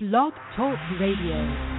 Blog Talk Radio.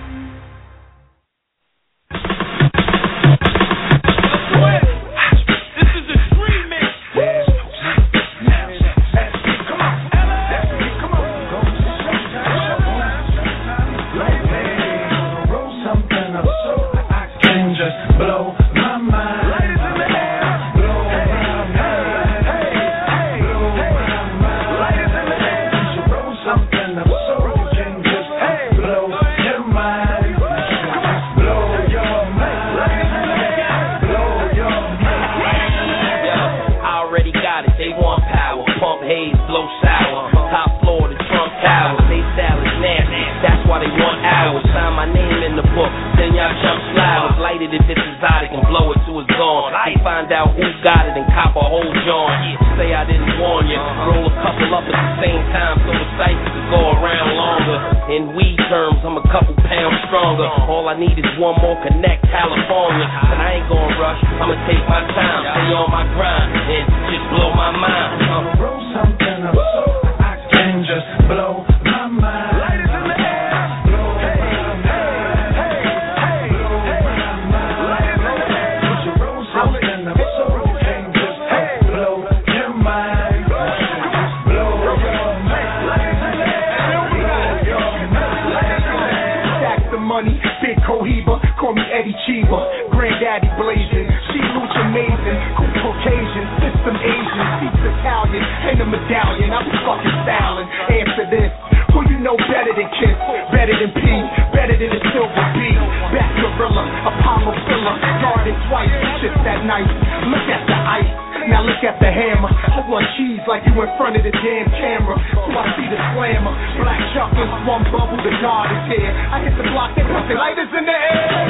Black chocolates, one bubble, the God is here. I hit the block, they put the lighters in the air.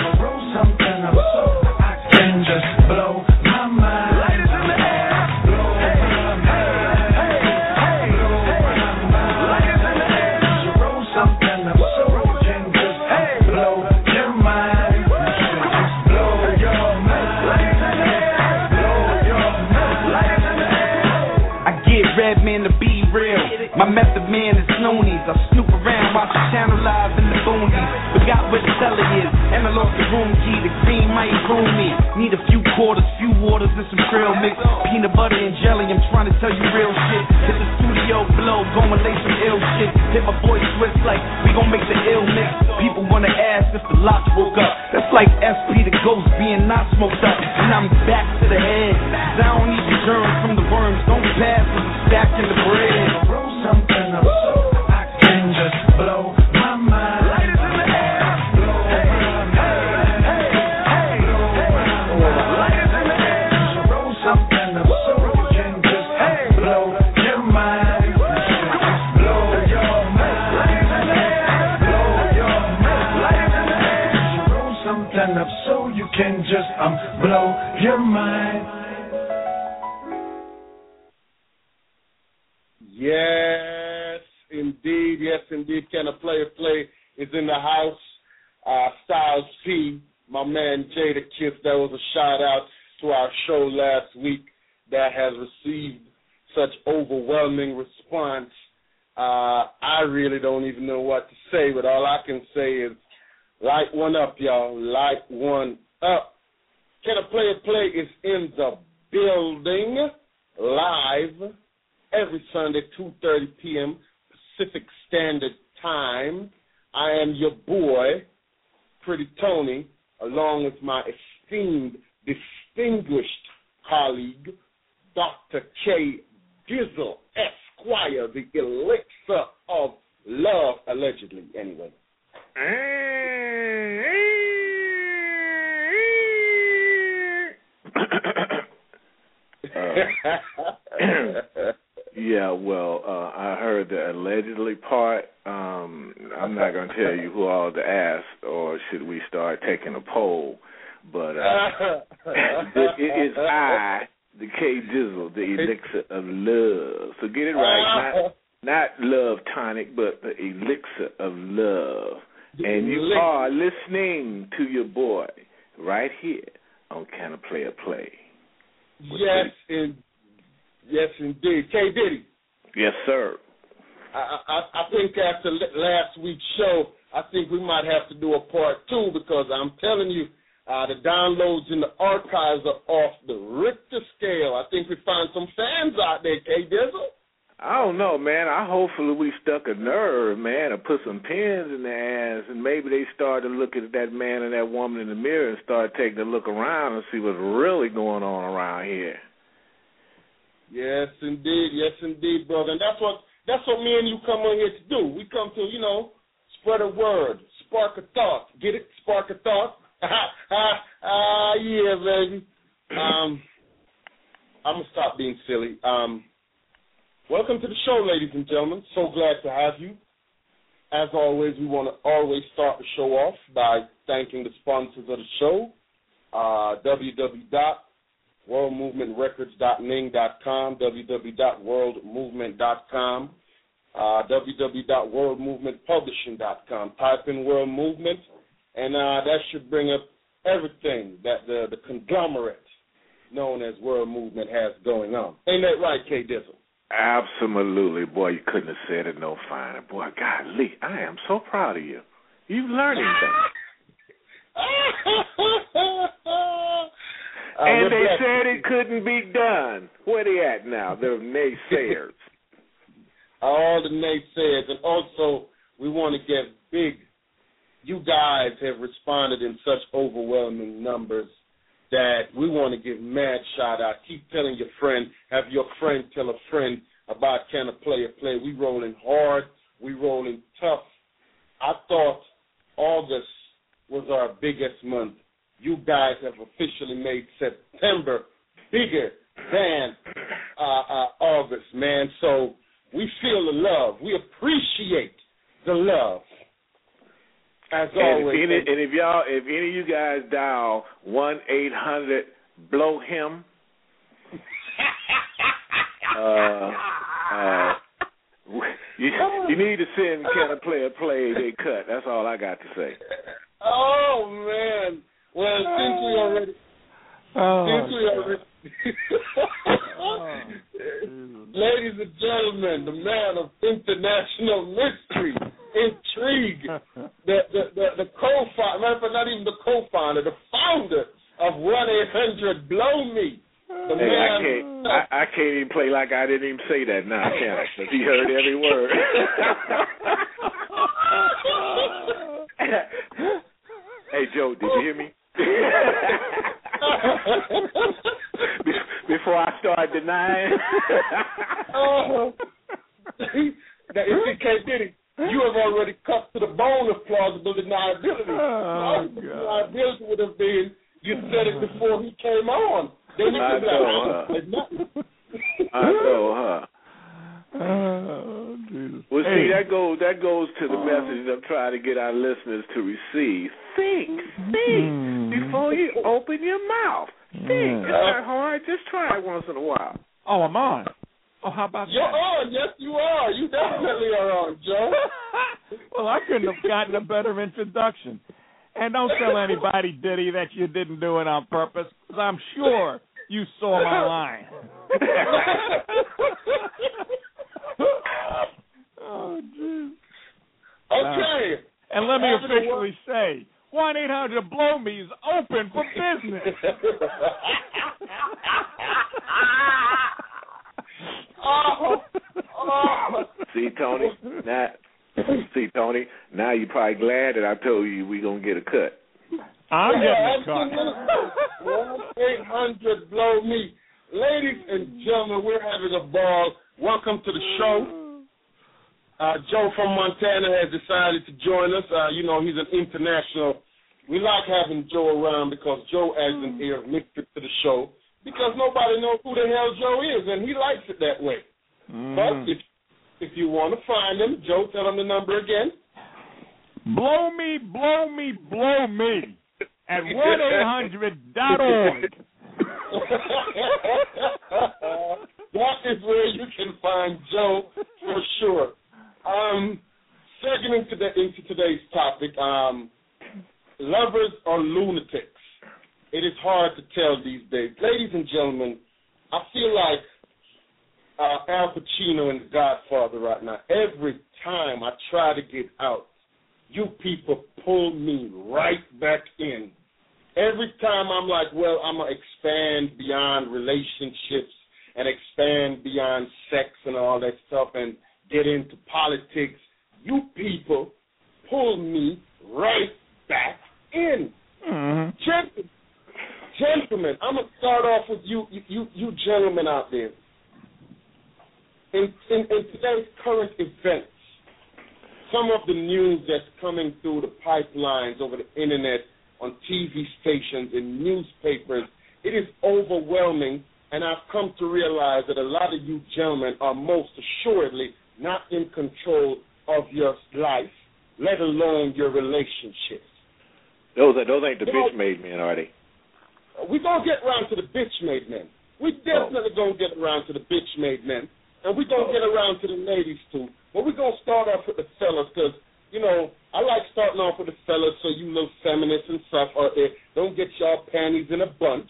Cellar is, and I lost the room key. The green might room me. Need a few quarters, few waters, and some trail mix. Peanut butter and jelly. I'm trying to tell you real shit. Hit the studio blow, go and lay some ill shit. Hit my voice twist like we gon' make the ill mix. People wanna ask if the locks woke up. That's like SP the ghost being not smoked up. And I'm back to the head. 'Cause I don't need the germs from the worms. Don't pass with the stack in the bread. Roll something up um blow your mind. Yes, indeed. Yes, indeed. Can a player play is in the house. Uh, Styles P, my man Jada Kiss. That was a shout out to our show last week that has received such overwhelming response. Uh, I really don't even know what to say, but all I can say is light one up, y'all. Light one up. Can a player play is in the building live every Sunday, 2.30 p.m. Pacific Standard Time. I am your boy, Pretty Tony, along with my esteemed, distinguished colleague, Dr. K. Dizzle, Esquire, the elixir of love, allegedly, anyway. Yeah, well, uh, I heard the allegedly part. Um, I'm not going to tell you who all to ask, or should we start taking a poll? But uh, it is I, the K Dizzle, the elixir of love. So get it right, not not love tonic, but the elixir of love. And you are listening to your boy right here on Can a Player Play. A play. Yes, in, yes, indeed. K. Diddy. Yes, sir. I, I, I think after last week's show, I think we might have to do a part two because I'm telling you, uh, the downloads in the archives are off the Richter scale. I think we found some fans out there, K Dizzle. I don't know, man. I hopefully we stuck a nerve, man, or put some pins in their ass, and maybe they start to look at that man and that woman in the mirror and start taking a look around and see what's really going on around here. Yes, indeed. Yes, indeed, brother. And that's what that's what me and you come on here to do. We come to, you know, spread a word, spark a thought. Get it? Spark a thought. Ah, yeah, baby. Um, I'm gonna stop being silly. Um, welcome to the show, ladies and gentlemen. So glad to have you. As always, we want to always start the show off by thanking the sponsors of the show. Uh, www.worldmovementrecords.ning.com, www.worldmovement.com, uh, www.worldmovementpublishing.com. Type in World Movement, and uh, that should bring up everything that the, the conglomerate known as World Movement has going on. Ain't that right, K. Dizzle? Absolutely, boy. You couldn't have said it no finer, boy. Golly, I am so proud of you. You've learned anything. Uh, and they blessed. said it couldn't be done. Where they at now? The naysayers. all the naysayers, and also we want to get big. You guys have responded in such overwhelming numbers that we want to give mad shout out. Keep telling your friend, have your friend tell a friend about Can a Player Play. We rolling hard, we rolling tough. I thought August was our biggest month. You guys have officially made September bigger than uh, uh, August, man. So we feel the love. We appreciate the love. As and, always. if any, and if y'all, if any of you guys dial one eight hundred blow him, uh, uh, you you need to send can a player play they cut. That's all I got to say. oh man. Well, since we already since we already Ladies and gentlemen, the man of international mystery, intrigue, the the the, the co-founder, matter of fact, not even the co-founder, the founder of one eight hundred Blow Me. The Hey, I man, can't. I, I can't even play like I didn't even say that now, I can I? 'Cause he heard every word. hey, Joe, did you hear me? Be- Before I start denying. Oh. now, if he can't get it, you have already cut to the bone of plausible deniability. Oh, plausible God. deniability would have been you said it before he came on. Then you I could be know, huh? Nothing." I know, huh? Oh, Jesus. Well, Hey. see, that goes that goes to the message I'm trying to get our listeners to receive. Think, think Mm. before you open your mouth. Think. Yeah. It's not hard. Just try it once in a while. Oh, I'm on. Oh, how about You're that? on. Yes, you are. You definitely are on, Joe. well, I couldn't have gotten a better introduction. And don't tell anybody, Diddy, that you didn't do it on purpose, because I'm sure you saw my line. oh, jeez. Okay. Uh, and let me officially say, 1 800 Blow Me is open for business. oh, oh. See, Tony. Now, see, Tony. Now you're probably glad that I told you we're gonna get a cut. I'm getting a cut. One eight hundred blow me. Ladies and gentlemen, we're having a ball. Welcome to the show. Uh, Joe from Montana has decided to join us. Uh, you know, he's an international. We like having Joe around because Joe adds an air of mystery to the show because nobody knows who the hell Joe is, and he likes it that way. Mm. But if if you want to find him, Joe, tell him the number again. Blow me, blow me, blow me at 1 800 dot org. that is where you can find Joe for sure. Um, segueing into, the, into today's topic, um, lovers are lunatics. It is hard to tell these days. Ladies and gentlemen, I feel like uh, Al Pacino in The Godfather right now. Every time I try to get out, you people pull me right back in. Every time I'm like, well, I'm gonna expand beyond relationships and expand beyond sex and all that stuff and get into politics. You people pull me right back in. Mhm. Gentlemen, gentlemen, I'm gonna start off with you, you, you, you gentlemen out there. In, in, in today's current events, some of the news that's coming through the pipelines over the internet, on TV stations, in newspapers, it is overwhelming, and I've come to realize that a lot of you gentlemen are most assuredly not in control of your life, let alone your relationships. Those are those ain't the You know- bitch made men, are they? we gonna get around to the bitch made men. We oh. definitely gonna get around to the bitch made men, and we gonna Oh. get around to the ladies too. But we gonna start off with the fellas, cause you know I like starting off with the fellas, so you little feminists and stuff out there don't get y'all panties in a bunch.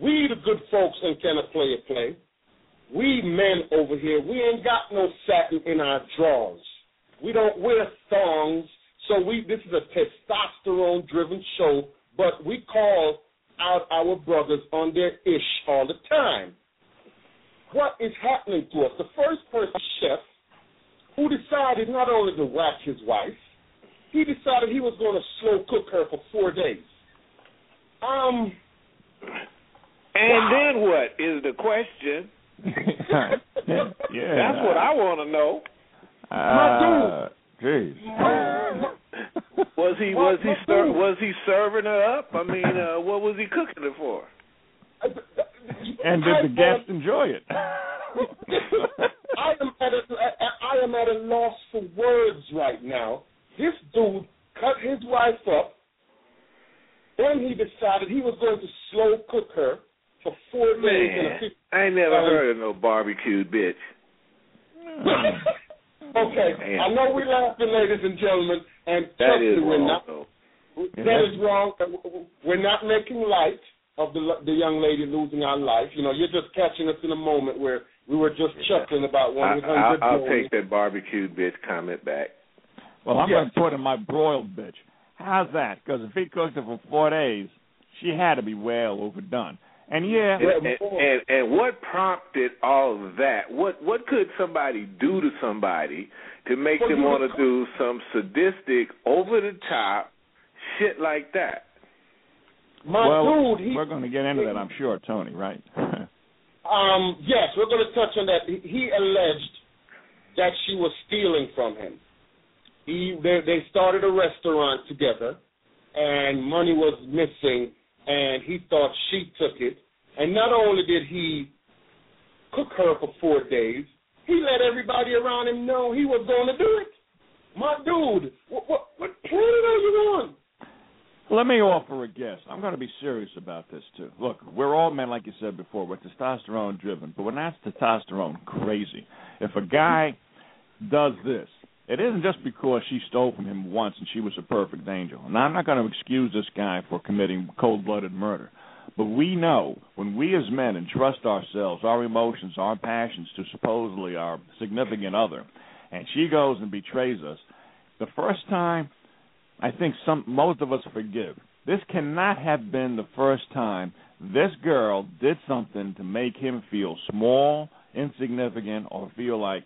We the good folks in Can I Play a Play. We men over here, we ain't got no satin in our drawers. We don't wear thongs, so we this is a testosterone driven show, but we call out our brothers on their ish all the time. What is happening to us? The first person chef who decided not only to whack his wife, he decided he was going to slow cook her for four days. Um, And Wow. then what is the question? yeah. That's what I want to know. Uh, jeez. Was he was he ser- was he serving her up? I mean, uh, what was he cooking it for? and did the guests enjoy it? I am at a I am at a loss for words right now. This dude cut his wife up. Then he decided he was going to slow cook her for four days in a Man, fifty. I ain't never Um, heard of no barbecued bitch. okay, Man. I know we're laughing, ladies and gentlemen, and That trust me, we're wrong, not. though. That is wrong. We're not making light of the the young lady losing our life. You know, you're just catching us in a moment where we were just chuckling about one I, eight I'll, hundred. I'll take that barbecued bitch comment back. Well, I'm Yes. going to put in my broiled bitch. How's that? Because if he cooked it for four days, she had to be well overdone. And yeah, And, and, and and what prompted all of that? What what could somebody do to somebody to make For them want to do some sadistic, over the top shit like that? My well, dude, he we're going to get into that, I'm sure, Tony. Right? Um, yes, we're going to touch on that. He, he alleged that she was stealing from him. He they, they started a restaurant together, and money was missing, and he thought she took it. And not only did he cook her for four days, he let everybody around him know he was going to do it. My dude, what what, what planet are you on? Let me offer a guess. I'm going to be serious about this too. Look, we're all men, like you said before. We're testosterone driven, but we're not testosterone crazy. If a guy does this, it isn't just because she stole from him once and she was a perfect angel. Now, I'm not going to excuse this guy for committing cold-blooded murder, but we know when we as men entrust ourselves, our emotions, our passions to supposedly our significant other, and she goes and betrays us, the first time I think some most of us forgive. This cannot have been the first time this girl did something to make him feel small, insignificant, or feel like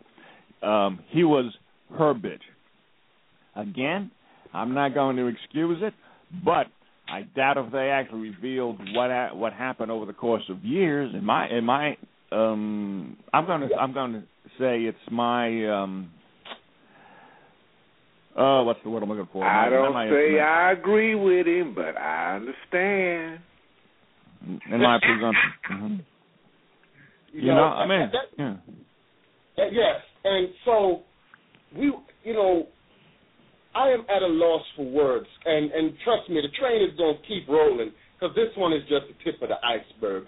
um, he was her bitch. Again, I'm not going to excuse it, but I doubt if they actually revealed what ha- what happened over the course of years. In my in my um, I'm going to I'm going to say it's my um, Oh, what's the word I'm looking for? I My- don't my- say I agree with him, but I understand. in my presumption. hmm You know, I mean, that- yeah. Uh, yes, and so we, you know, I am at a loss for words, and and trust me, the train is going to keep rolling because this one is just the tip of the iceberg.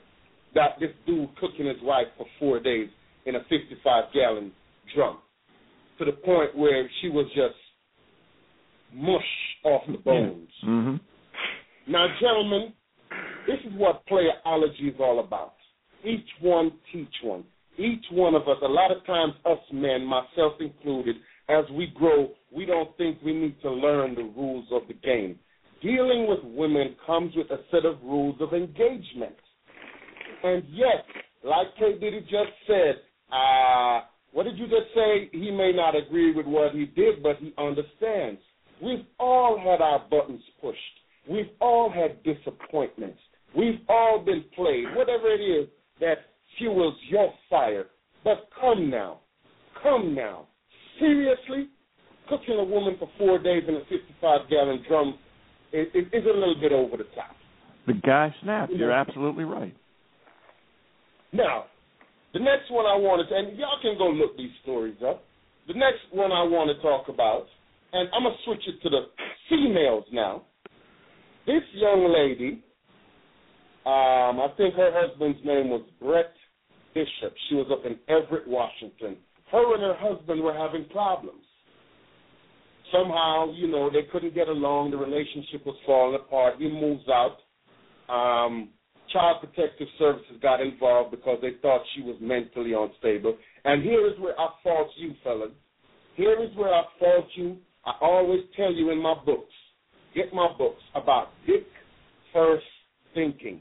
That this dude cooking his wife for four days in a 55 gallon drum, to the point where she was just mush off the bones. hmm Now, gentlemen, this is what playerology is all about. Each one teach one. each one of us, a lot of times us men, myself included, as we grow, we don't think we need to learn the rules of the game. Dealing with women comes with a set of rules of engagement. And yes, like K. Diddy just said, uh, what did you just say? He may not agree with what he did, but he understands. We've all had our buttons pushed. We've all had disappointments. We've all been played, whatever it is that fuels your fire. But come now. Come now. Seriously? Cooking a woman for four days in a 55 gallon drum is, is, is a little bit over the top. The guy snapped. You're absolutely right. Now, the next one I wanted to, and y'all can go look these stories up. The next one I want to talk about, and I'm going to switch it to the females now. This young lady, um, I think her husband's name was Brett Bishop. She was up in Everett, Washington. Her and her husband were having problems. Somehow, you know, they couldn't get along. The relationship was falling apart. He moves out. Um, Child Protective Services got involved because they thought she was mentally unstable. And here is where I fault you, fellas. Here is where I fault you. I always tell you in my books, get my books about dick first thinking.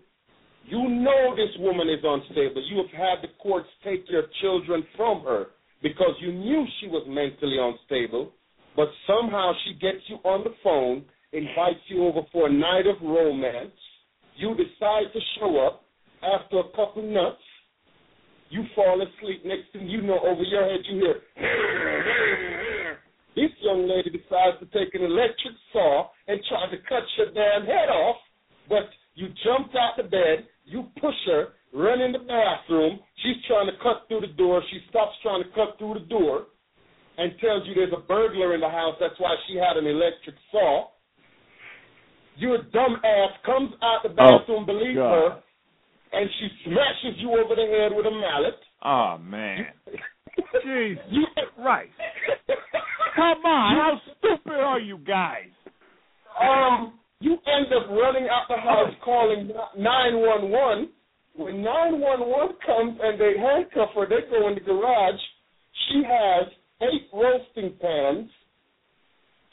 You know this woman is unstable. You have had the courts take your children from her because you knew she was mentally unstable, but somehow she gets you on the phone, invites you over for a night of romance. You decide to show up after a couple nuts. You fall asleep. Next thing you know, over your head, you hear. This young lady decides to take an electric saw and try to cut your damn head off, but you jumped out the bed, you push her, run in the bathroom. She's trying to cut through the door. She stops trying to cut through the door and tells you there's a burglar in the house. That's why she had an electric saw. Your dumb ass comes out the bathroom, Oh, believe God. her, and she smashes you over the head with a mallet. Oh man. Jeez You, Christ. Come on. How stupid are you guys? um, you end up running out the house calling 911. When 911 comes and they handcuff her, they go in the garage. She has eight roasting pans,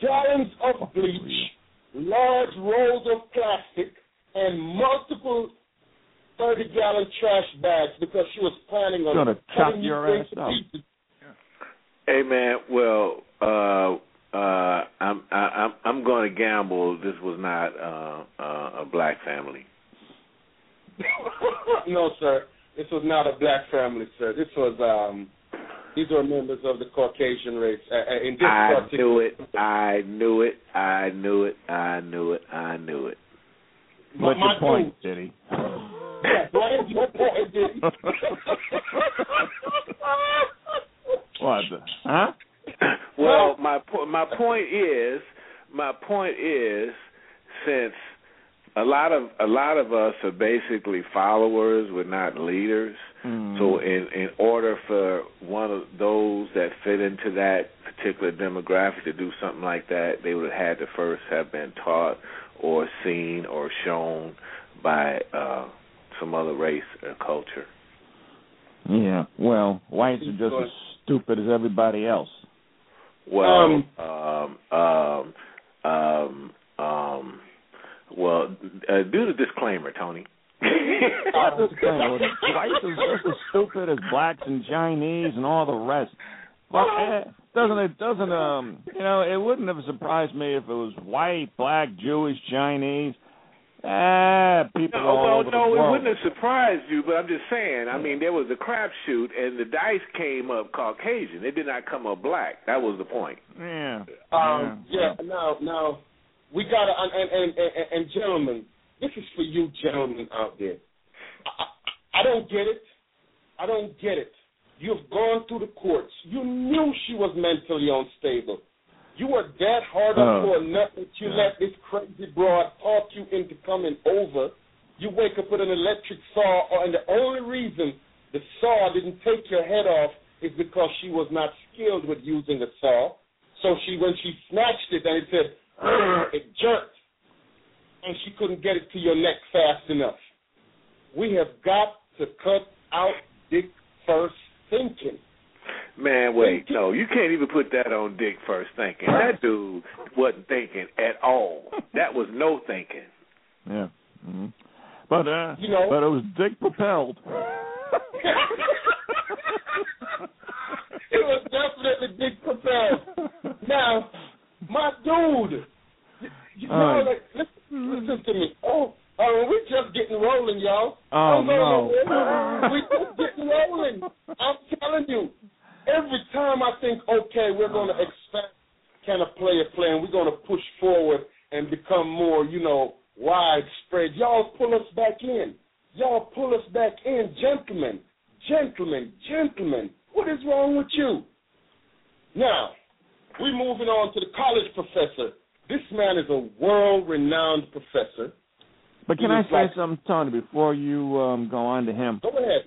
gallons of bleach, large rolls of plastic, and multiple 30 gallon trash bags because she was planning on Gonna chop your ass up. pieces. Hey man, well, uh, uh, I'm I, I'm I'm going to gamble. This was not uh, uh, a black family. No, sir. This was not a black family, sir. This was um these were members of the Caucasian race. Uh, uh, in this I particular knew it. I knew it. I knew it. I knew it. I knew it. What's my your point, Diddy? Yeah, what is your point, Diddy? What? The, huh? well, my po- my point is my point is since a lot of a lot of us are basically followers, we're not leaders. Mm. So in in order for one of those that fit into that particular demographic to do something like that, they would have had to first have been taught or seen or shown by uh some other race or culture. Yeah. Well, whites are just as stupid as everybody else. Well, um, um, um, um, well, uh, do the disclaimer, Tony. I'm just saying, whites are just as stupid as blacks and Chinese and all the rest. Well, eh, doesn't it? Doesn't um? You know, it wouldn't have surprised me if it was white, black, Jewish, Chinese. Ah, people No, all well, over no, the it wouldn't have surprised you, but I'm just saying. I mean, there was a crapshoot, and the dice came up Caucasian. It did not come up black. That was the point. Yeah. Um, yeah. yeah, No. now, we gotta, and, and, and, and, and gentlemen, this is for you gentlemen out there. I, I, don't get it. I don't get it. You've gone through the courts. You knew she was mentally unstable. You were that hard up Oh. for nut that you let this crazy broad talk you into coming over. You wake up with an electric saw, uh, and the only reason the saw didn't take your head off is because she was not skilled with using a saw. So she, when she snatched it, and it said, it jerked, and she couldn't get it to your neck fast enough. We have got to cut out dick first thinking. Man, wait, no, you can't even put that on Dick first thinking. That dude wasn't thinking at all. That was no thinking. Yeah. hmm But uh, You know- but it was dick propelled. it was definitely dick propelled. Now, my dude, you, know, Alright. like, listen, listen to me. Oh, oh, we're just getting rolling, y'all. Oh, oh Don't no. we just getting rolling. I'm telling you, every time I think, okay, we're going to uh-huh. expand kind of player play, and we're going to push forward and become more, you know, widespread. Y'all pull us back in. Y'all pull us back in, gentlemen, gentlemen, gentlemen. What is wrong with you? Now, we're moving on to the college professor. This man is a world-renowned professor. But can He I say like- something, Tony, before you um, go on to him? Go ahead.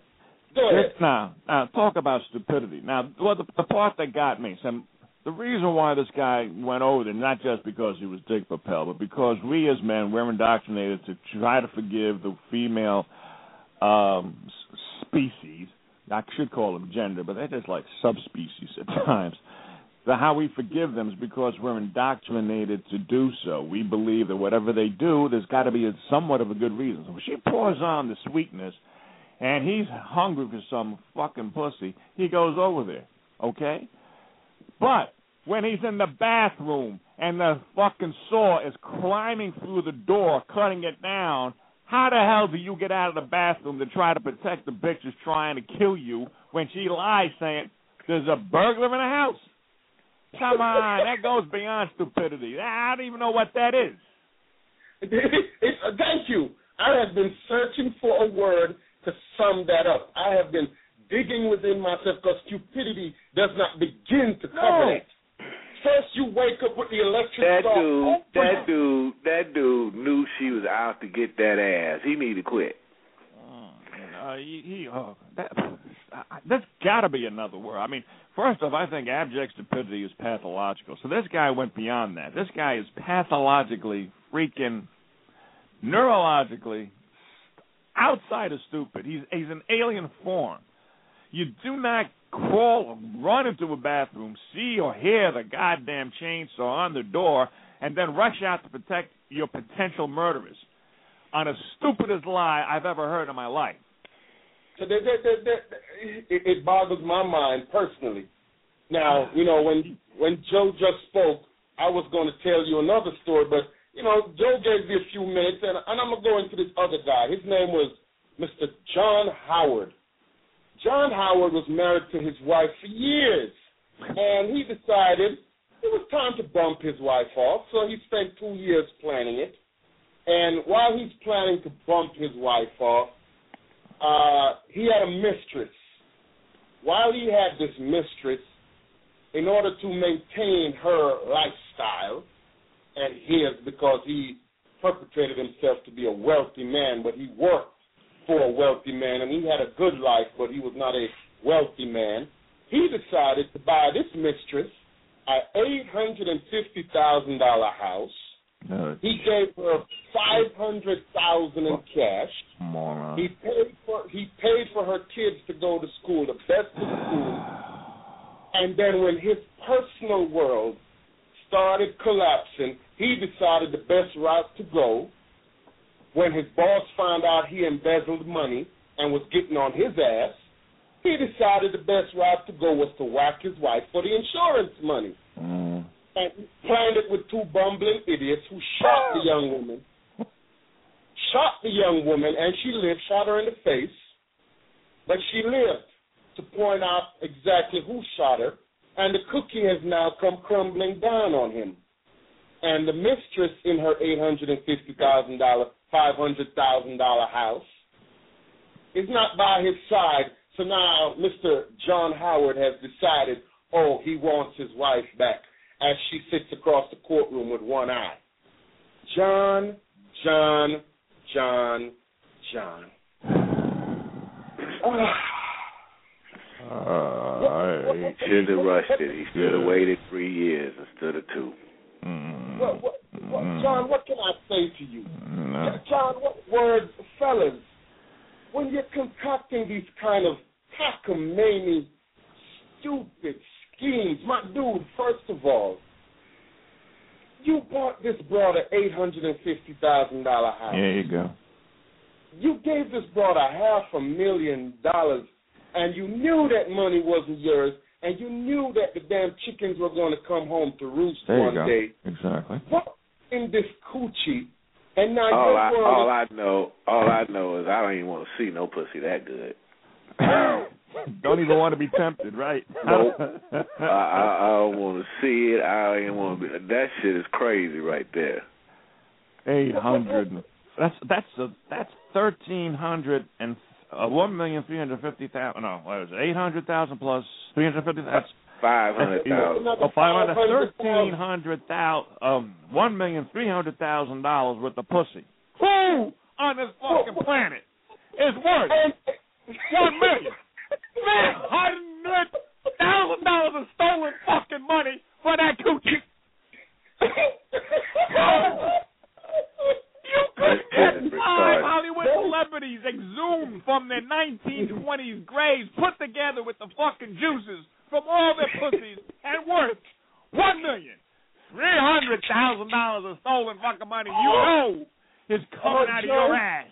Go ahead. Now, now talk about stupidity. Now, well, the, the part that got me, some, the reason why this guy went over there, not just because he was dick Papel, but because we as men, we're indoctrinated to try to forgive the female um, species. I should call them gender, but they're just like subspecies at times. The how we forgive them is because we're indoctrinated to do so. We believe that whatever they do, there's got to be a, somewhat of a good reason. So she pours on the sweetness, and he's hungry for some fucking pussy, he goes over there, okay? But when he's in the bathroom and the fucking saw is climbing through the door, cutting it down, how the hell do you get out of the bathroom to try to protect the bitch who's trying to kill you when she lies saying there's a burglar in the house? Come on, that goes beyond stupidity. I don't even know what that is. It's- uh, thank you. I have been searching for a word to sum that up. I have been digging within myself because stupidity does not begin to cover No. it. First, you wake up with the electric That saw. dude, Oh, that dude, that dude knew she was out to get that ass. He need to quit. Uh, he, he oh, that, I- there's got to be another word. I mean, first off, I think abject stupidity is pathological. So this guy went beyond that. This guy is pathologically freaking neurologically outside of stupid. He's he's an alien form. You do not crawl or run into a bathroom, see or hear the goddamn chainsaw on the door, and then rush out to protect your potential murderers on the stupidest lie I've ever heard in my life. So that, that, that, that, it, it boggles my mind personally. Now, you know, when when Joe just spoke, I was going to tell you another story, but you know, Joe gave me a few minutes, and, and I'm gonna go into this other guy. His name was Mr. John Howard. John Howard was married to his wife for years, and he decided it was time to bump his wife off. So he spent two years planning it. And while he's planning to bump his wife off, uh, he had a mistress. While he had this mistress, in order to maintain her lifestyle and his, because he perpetrated himself to be a wealthy man, but he worked for a wealthy man, and he had a good life, but he was not a wealthy man. He decided to buy this mistress a eight hundred and fifty thousand dollar house. No, He gave her five hundred thousand in cash. moron. He paid for he paid for her kids to go to school, the best of school. And then when his personal world started collapsing, he decided the best route to go. When his boss found out he embezzled money and was getting on his ass, he decided the best route to go was to whack his wife for the insurance money Mm. and planned it with two bumbling idiots who shot the young woman. Shot the young woman, and she lived, shot her in the face, but she lived to point out exactly who shot her, and the cookie has now come crumbling down on him. And the mistress in her $850,000, $500,000 house is not by his side. So now Mr. John Howard has decided, oh, he wants his wife back as she sits across the courtroom with one eye. John, John, John, John. Uh, He should have rushed it. He should have waited three years instead of two. Mm. What, what, what, John, what can I say to you? No. John, what words, fellas, when you're concocting these kind of cockamamie stupid schemes. My dude, first of all, you bought this broad an eight hundred and fifty thousand dollar house. There you go. You gave this broad a half a million dollars, and you knew that money wasn't yours, and you knew that the damn chickens were going to come home to roost There you one go. day. Exactly. What in this coochie? And now All your I world all is- I know all I know is I don't even want to see no pussy that good. Don't even want to be tempted, right? Nope. I, I I don't want to see it. I don't want to be. That shit is crazy right there. Eight hundred. That's that's a that's thirteen hundred and uh, one million three hundred fifty thousand. No, what is it? Eight hundred thousand plus three hundred fifty. That's Five hundred thousand. Oh, five hundred thirteen hundred thousand. Um, one million three hundred thousand dollars with the pussy. Who on this fucking planet is worth one million three hundred thousand dollars of stolen fucking money for that coochie? You could get five Hollywood celebrities exhumed from their 1920s graves, put together with the fucking juices from all their pussies, and worth one million three hundred thousand dollars of stolen fucking money. You oh. know is coming Oh, out of your ass.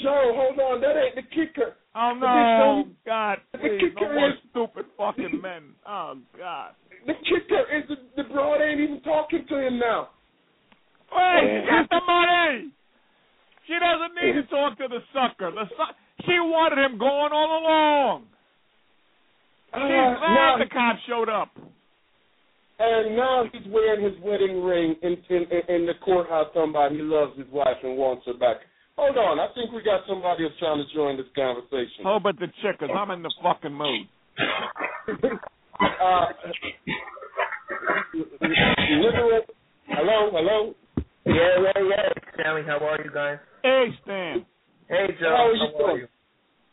Joe, hold on, that ain't the kicker. Oh no, big God, the please, kicker is- stupid fucking men. Oh God. The kicker is the, the broad ain't even talking to him now. She Yeah. the money. She doesn't need to talk to the sucker. The su- she wanted him going all along. She's Uh, now, glad the cop showed up. and now he's wearing his wedding ring in, in in in the courthouse Somebody he loves his wife and wants her back. Hold on, I think we got somebody else trying to join this conversation. Oh, but the chick, 'cause I'm in the fucking mood. uh, literal, hello, hello. Yeah, yeah, yeah. Stanley, how are you guys? Hey, Stan. Hey, Joe. How are you doing? you?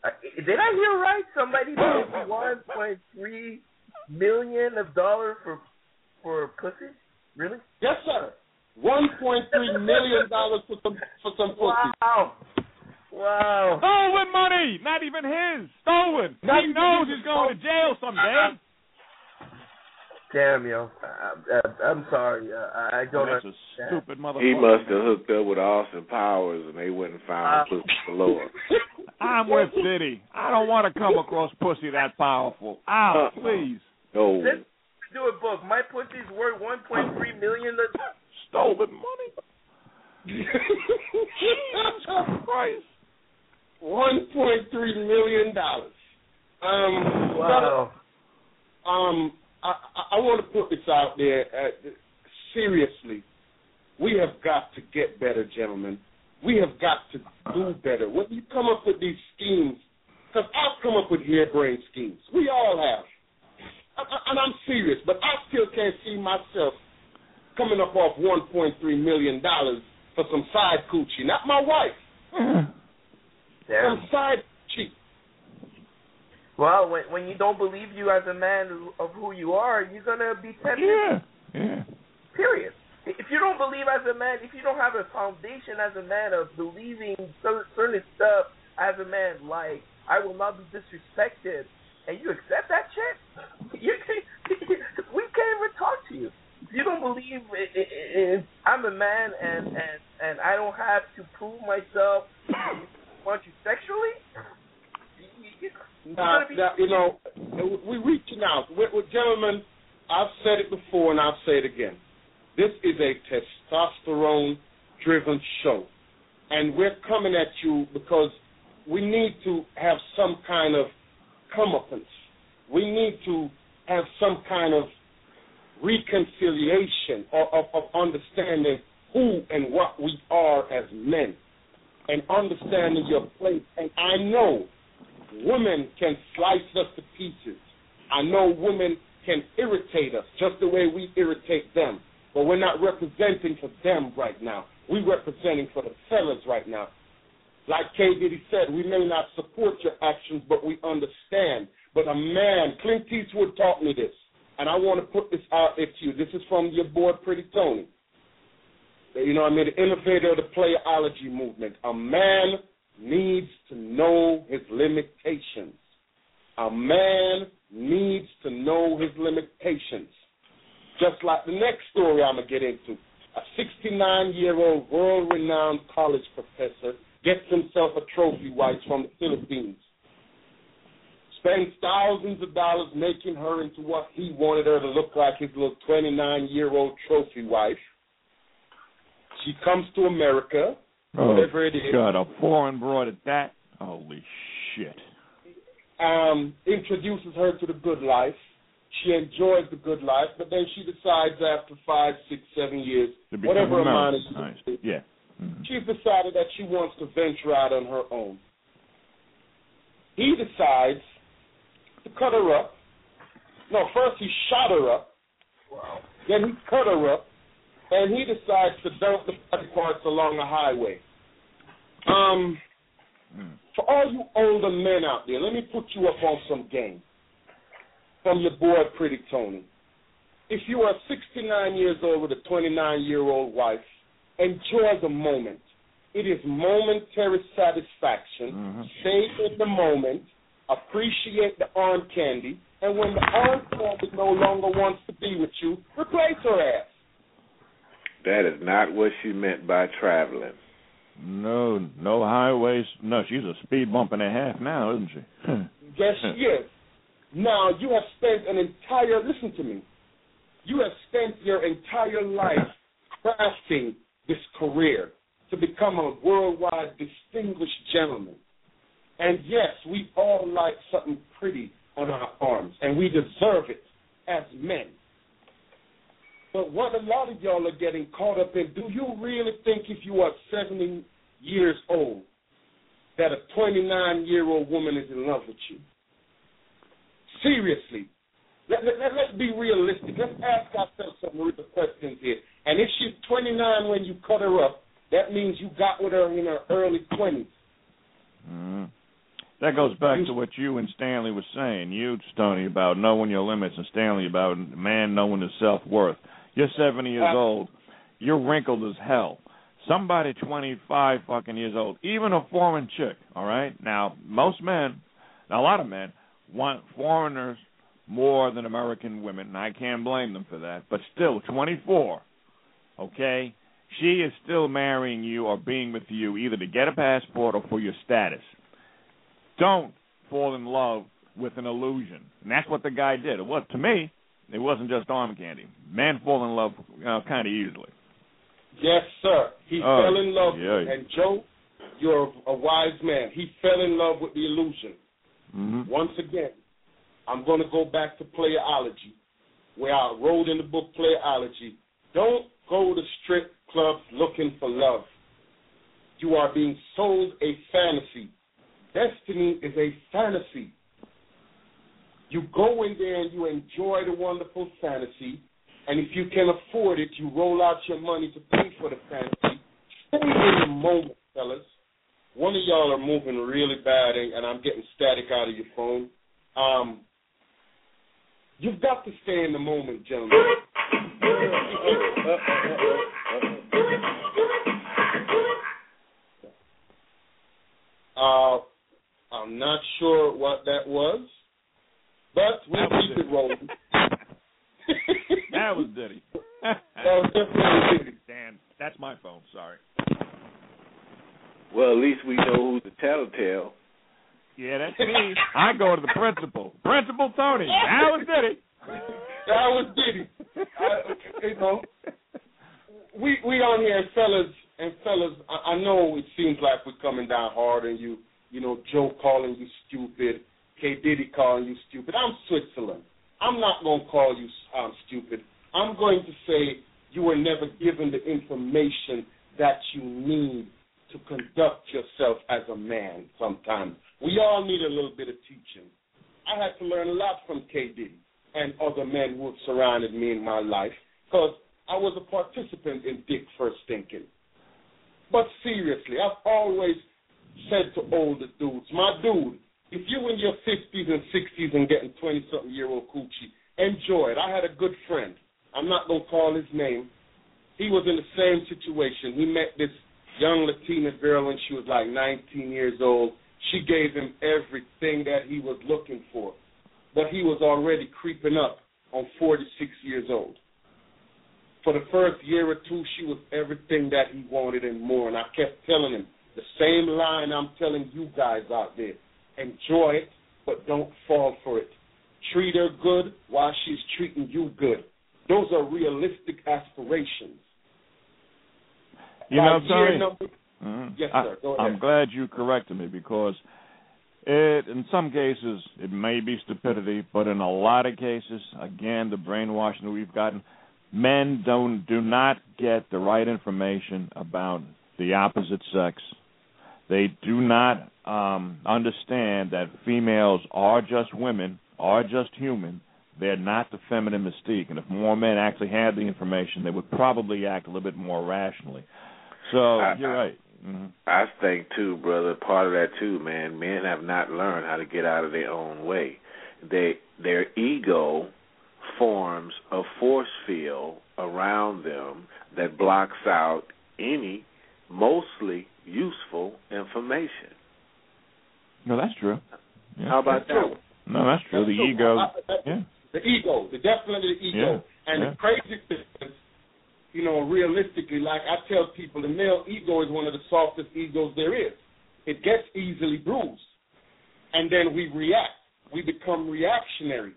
Uh, did I hear right? Somebody paid one point three million of dollars for for pussy? Really? Yes, sir. One point three million dollars for some for some pussy. Wow. Wow. Stolen money, not even his. Stolen. Not he knows he's going to jail someday. Damn, yo. I, I, I'm sorry. Uh, I I don't That's a stupid motherfucker. He must have hooked up with Austin Powers, and they wouldn't find the pussy galore. I'm with Diddy. I don't want to come across pussy that powerful. Ow, Uh-uh. please. No. Let's do a book. My pussy's worth one point three million. Stolen money. Jesus Christ. One point three million dollars. Um, Wow. um, I, I, I want to put this out there. Uh, seriously, we have got to get better, gentlemen. We have got to do better. When you come up with these schemes, because I've come up with harebrained schemes. We all have. I, I, and I'm serious, but I still can't see myself coming up off $1.3 million for some side coochie. Not my wife. Mm-hmm. Damn. Some side coochie. Well, when when you don't believe you as a man of who you are, you're gonna be tempted. Yeah, yeah. Period. If you don't believe as a man, if you don't have a foundation as a man of believing certain stuff as a man, like I will not be disrespected, and you accept that shit, you can't, we can't even talk to you. You don't believe I'm a man and and and I don't have to prove myself, want you sexually. You, you, Now, now, you know, we reaching out. we we gentlemen, I've said it before and I'll say it again. This is a testosterone-driven show, and we're coming at you because we need to have some kind of comeuppance. We need to have some kind of reconciliation or of, of understanding who and what we are as men, and understanding your place. And I know women can slice us to pieces. I know women can irritate us just the way we irritate them. But we're not representing for them right now. We're representing for the fellas right now. Like K. Diddy said, we may not support your actions, but we understand. But a man, Clint Eastwood taught me this, and I want to put this out to you. This is from your boy, Pretty Tony. You know, I mean, the innovator of the playology movement. A man needs to know his limitations. A man needs to know his limitations. Just like the next story I'm going to get into. A 69 year old world renowned college professor gets himself a trophy wife from the Philippines. Spends thousands of dollars making her into what he wanted her to look like his little 29 year old trophy wife. She comes to America, Oh, whatever it is. God, a foreign broad at that? Holy shit. um, introduces her to the good life. She enjoys the good life, but then she decides after five, six, seven years, whatever amount of Nice. Yeah. Mhm. she's decided that she wants to venture out on her own. He decides to cut her up. No, first he shot her up. Wow. Then he cut her up, and he decides to dump the body parts along the highway. Um, Mm. for all you older men out there, let me put you up on some game from your boy Pretty Tony. If you are 69 years old with a 29 year old wife, enjoy the moment. It is momentary satisfaction. Mhm. Stay in the moment. Appreciate the arm candy. And when the arm candy no longer wants to be with you, replace her ass. That is not what she meant by traveling. No, no highways. No, she's a speed bump and a half now, isn't she? Yes, she is. Now you have spent an entire listen to me. You have spent your entire life crafting this career to become a worldwide distinguished gentleman. And yes, we all like something pretty on our arms, and we deserve it as men. But what a lot of y'all are getting caught up in, do you really think if you are 70 years old that a 29 year old woman is in love with you? Seriously. Let, let, let, let's be realistic. Let's ask ourselves some real questions here. And if she's 29 when you cut her up, that means you got with her in her early 20s. Mhm. That goes back to what you and Stanley were saying. You, Stoney, about knowing your limits, and Stanley about a man knowing his self worth. You're 70 years Uh, old. You're wrinkled as hell. Somebody 25 fucking years old, even a foreign chick. All right. Now, most men, now a lot of men, want foreigners more than American women, and I can't blame them for that. But still, 24. Okay. She is still marrying you or being with you either to get a passport or for your status don't fall in love with an illusion. And that's what the guy did. It was to me, it wasn't just arm candy. Men fall in love know, kind of easily. Yes, sir. He Oh, fell in love. yeah. And Joe, you're a wise man. He fell in love with the illusion. hmm Once again, I'm going to go back to playology, where I wrote in the book Playology. Don't go to strip clubs looking for love. You are being sold a fantasy. Destiny is a fantasy. You go in there and you enjoy the wonderful fantasy, and if you can afford it, you roll out your money to pay for the fantasy. Stay in the moment, fellas. One of y'all are moving really bad, and I'm getting static out of your phone. Um, you've got to stay in the moment, gentlemen. Uh, uh, uh, uh I'm not sure what that was, but we'll That was keep it rolling. That was Diddy. That was definitely Diddy. Dan, that's my phone. Sorry. Well, at least we know who's the telltale. Yeah, that's me. I go to the principal. Principal Tony. That was Diddy. That was Diddy. I, you know, we we on here, fellas and fellas. I, I know it seems like we're coming down hard on you. You know, Joe calling you stupid, K Diddy calling you stupid. I'm Switzerland. I'm not going to call you um, stupid. I'm going to say you were never given the information that you need to conduct yourself as a man. Sometimes we all need a little bit of teaching. I had to learn a lot from K Diddy and other men who have surrounded me in my life because I was a participant in Dick First Thinking. But seriously, I've always said to older dudes, my dude, if you're in your 50s and 60s and getting 20 something year old coochie, enjoy it. I had a good friend. I'm not going to call his name. He was in the same situation. He met this young Latina girl when she was like 19 years old. She gave him everything that he was looking for. but he was already creeping up on 46 years old. For the first year or two, she was everything that he wanted and more. And I kept telling him the same line I'm telling you guys out there enjoy it, but don't fall for it. Treat her good while she's treating you good. Those are realistic aspirations. You know, Tony. number, Mhm. Yes, I- sir. Go ahead. I'm glad you corrected me because it, in some cases, it may be stupidity, but in a lot of cases, again, the brainwashing that we've gotten, men don't do not get the right information about the opposite sex. They do not um, understand that females are just women, are just human. They're not the feminine mystique, and if more men actually had the information, they would probably act a little bit more rationally. So I- you're right. hmm I think too, brother. Part of that too, man. Men have not learned how to get out of their own way. They their ego forms a force field around them that blocks out any mostly useful information. No, that's true. Yeah. How about that? true. No, that's true. That's The true. ego. I- I- Yeah. The ego, the definitely the ego. And Yeah. the crazy thing is, you know, realistically, like I tell people, the male ego is one of the softest egos there is. It gets easily bruised. And then we react. We become reactionary.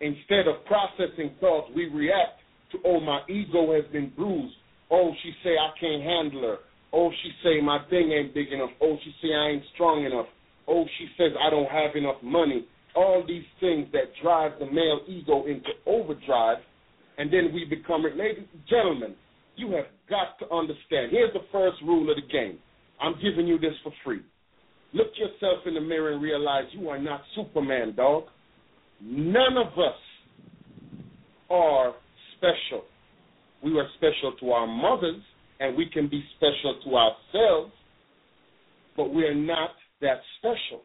Instead of processing thoughts, we react to, oh, my ego has been bruised. Oh, she say I can't handle her. Oh, she say my thing ain't big enough. Oh, she say I ain't strong enough. Oh, she says I don't have enough money. All these things that drive the male ego into overdrive, and then we become, ladies and gentlemen, you have got to understand. Here's the first rule of the game. I'm giving you this for free. Look yourself in the mirror and realize you are not Superman, dog. None of us are special. We are special to our mothers, and we can be special to ourselves, but we are not that special.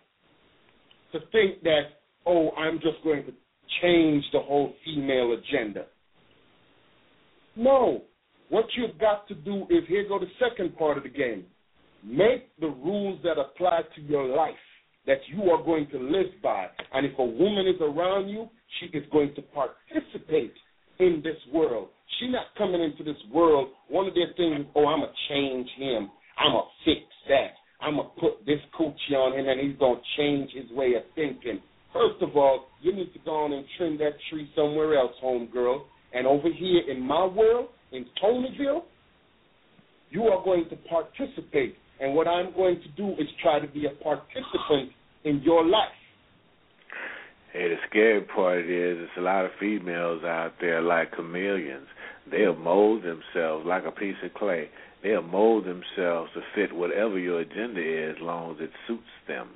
To think that, oh, I'm just going to change the whole female agenda. No. What you've got to do is here go the second part of the game. Make the rules that apply to your life that you are going to live by. And if a woman is around you, she is going to participate in this world. She's not coming into this world. One of their things oh, I'm going to change him. I'm going to fix that. I'm going to put this coochie on him and he's going to change his way of thinking. First of all, you need to go on and trim that tree somewhere else, homegirl. And over here in my world, in Tonyville, you are going to participate. And what I'm going to do is try to be a participant in your life. Hey, the scary part is there's a lot of females out there like chameleons. They'll mold themselves like a piece of clay. They'll mold themselves to fit whatever your agenda is, as long as it suits them.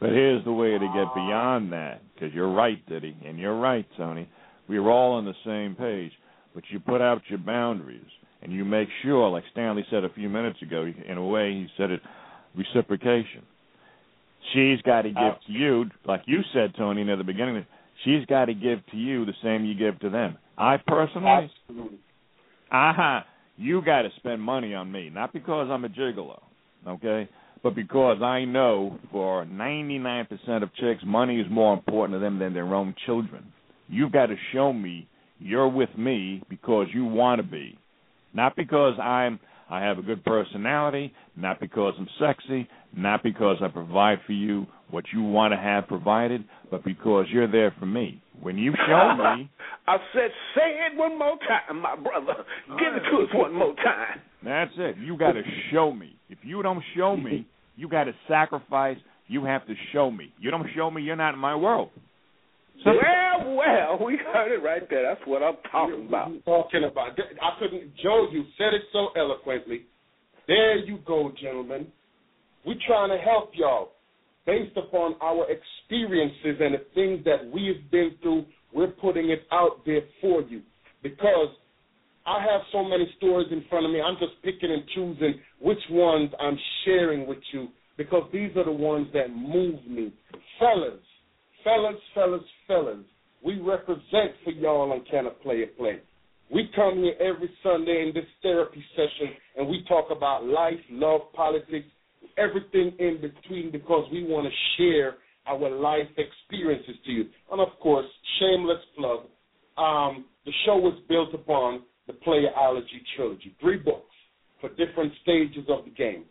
But here's the way to get beyond that, because you're right, Diddy, and you're right, Tony. We're all on the same page, but you put out your boundaries and you make sure, like Stanley said a few minutes ago, in a way he said it, reciprocation. She's got to oh. give to you, like you said, Tony, near the beginning. She's got to give to you the same you give to them. I personally, Absolutely. aha, you got to spend money on me, not because I'm a gigolo, okay, but because I know for 99% of chicks, money is more important to them than their own children. You've got to show me you're with me because you want to be, not because I'm I have a good personality, not because I'm sexy, not because I provide for you what you want to have provided, but because you're there for me. When you show me, I said, say it one more time, my brother. Give it to us one more time. That's it. You got to show me. If you don't show me, you got to sacrifice. You have to show me. You don't show me, you're not in my world. we heard it right there. That's what I'm talking about. Talking about. I couldn't. Joe, you said it so eloquently. There you go, gentlemen. We're trying to help y'all based upon our experiences and the things that we've been through. We're putting it out there for you because I have so many stories in front of me. I'm just picking and choosing which ones I'm sharing with you because these are the ones that move me. Fellas, fellas, fellas, fellas, we represent for y'all on Can I Play It Play. We come here every Sunday in this therapy session and we talk about life, love, politics, everything in between because we want to share our life experiences to you. And of course, shameless plug, um, the show was built upon the Playerology trilogy, three books for different stages of the game.